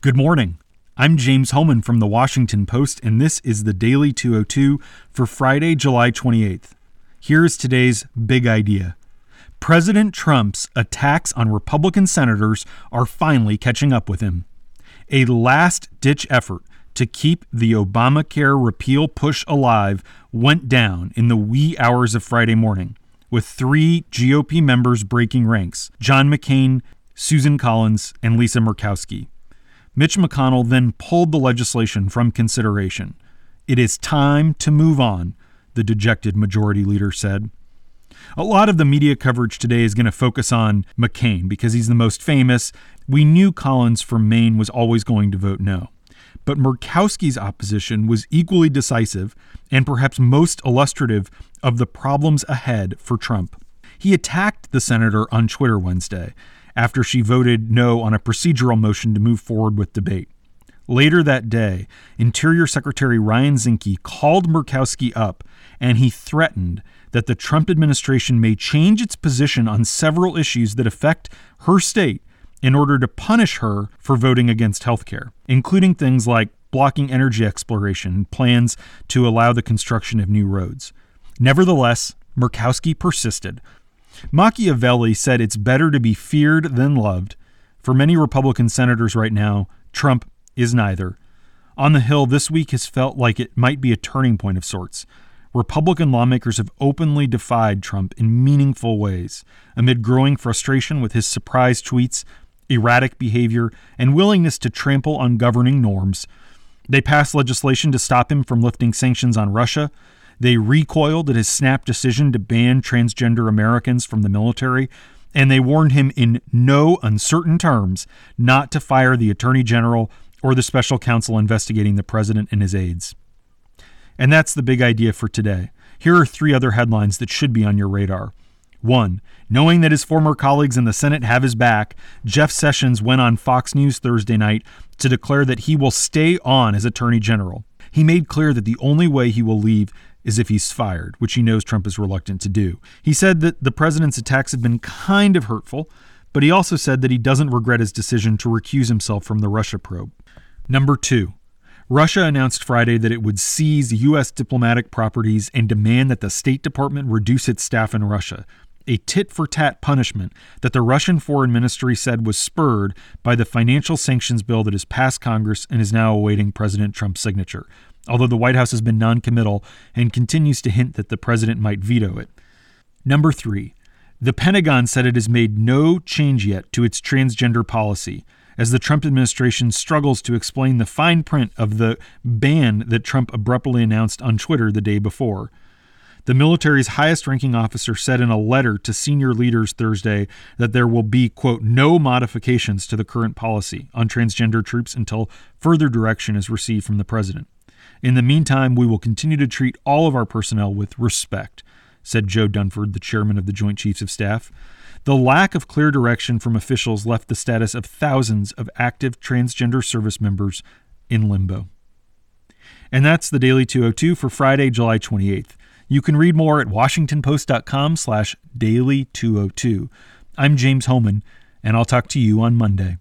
Good morning. I'm James Hohmann from the Washington Post, and this is the Daily 202 for Friday, July 28th. Here's today's big idea President Trump's attacks on Republican senators are finally catching up with him. A last ditch effort to keep the Obamacare repeal push alive went down in the wee hours of Friday morning, with three GOP members breaking ranks John McCain, Susan Collins, and Lisa Murkowski. Mitch McConnell then pulled the legislation from consideration. It is time to move on, the dejected majority leader said. A lot of the media coverage today is going to focus on McCain because he's the most famous. We knew Collins from Maine was always going to vote no. But Murkowski's opposition was equally decisive and perhaps most illustrative of the problems ahead for Trump. He attacked the senator on Twitter Wednesday after she voted no on a procedural motion to move forward with debate. Later that day, Interior Secretary Ryan Zinke called Murkowski up and he threatened that the Trump administration may change its position on several issues that affect her state in order to punish her for voting against health care, including things like blocking energy exploration and plans to allow the construction of new roads. Nevertheless, Murkowski persisted, Machiavelli said it's better to be feared than loved. For many Republican senators right now, Trump is neither. On the Hill, this week has felt like it might be a turning point of sorts. Republican lawmakers have openly defied Trump in meaningful ways, amid growing frustration with his surprise tweets, erratic behavior, and willingness to trample on governing norms. They passed legislation to stop him from lifting sanctions on Russia, they recoiled at his snap decision to ban transgender Americans from the military, and they warned him in no uncertain terms not to fire the Attorney General or the special counsel investigating the president and his aides. And that's the big idea for today. Here are three other headlines that should be on your radar. One, knowing that his former colleagues in the Senate have his back, Jeff Sessions went on Fox News Thursday night to declare that he will stay on as Attorney General. He made clear that the only way he will leave is if he's fired, which he knows Trump is reluctant to do. He said that the president's attacks have been kind of hurtful, but he also said that he doesn't regret his decision to recuse himself from the Russia probe. Number two, Russia announced Friday that it would seize U.S. diplomatic properties and demand that the State Department reduce its staff in Russia, a tit for tat punishment that the Russian Foreign Ministry said was spurred by the financial sanctions bill that has passed Congress and is now awaiting President Trump's signature although the White House has been noncommittal and continues to hint that the president might veto it. Number three, the Pentagon said it has made no change yet to its transgender policy as the Trump administration struggles to explain the fine print of the ban that Trump abruptly announced on Twitter the day before. The military's highest ranking officer said in a letter to senior leaders Thursday that there will be, quote, no modifications to the current policy on transgender troops until further direction is received from the president. In the meantime, we will continue to treat all of our personnel with respect, said Joe Dunford, the chairman of the Joint Chiefs of Staff. The lack of clear direction from officials left the status of thousands of active transgender service members in limbo. And that's the Daily 202 for Friday, July 28th. You can read more at washingtonpost.com slash daily 202. I'm James Hohmann, and I'll talk to you on Monday.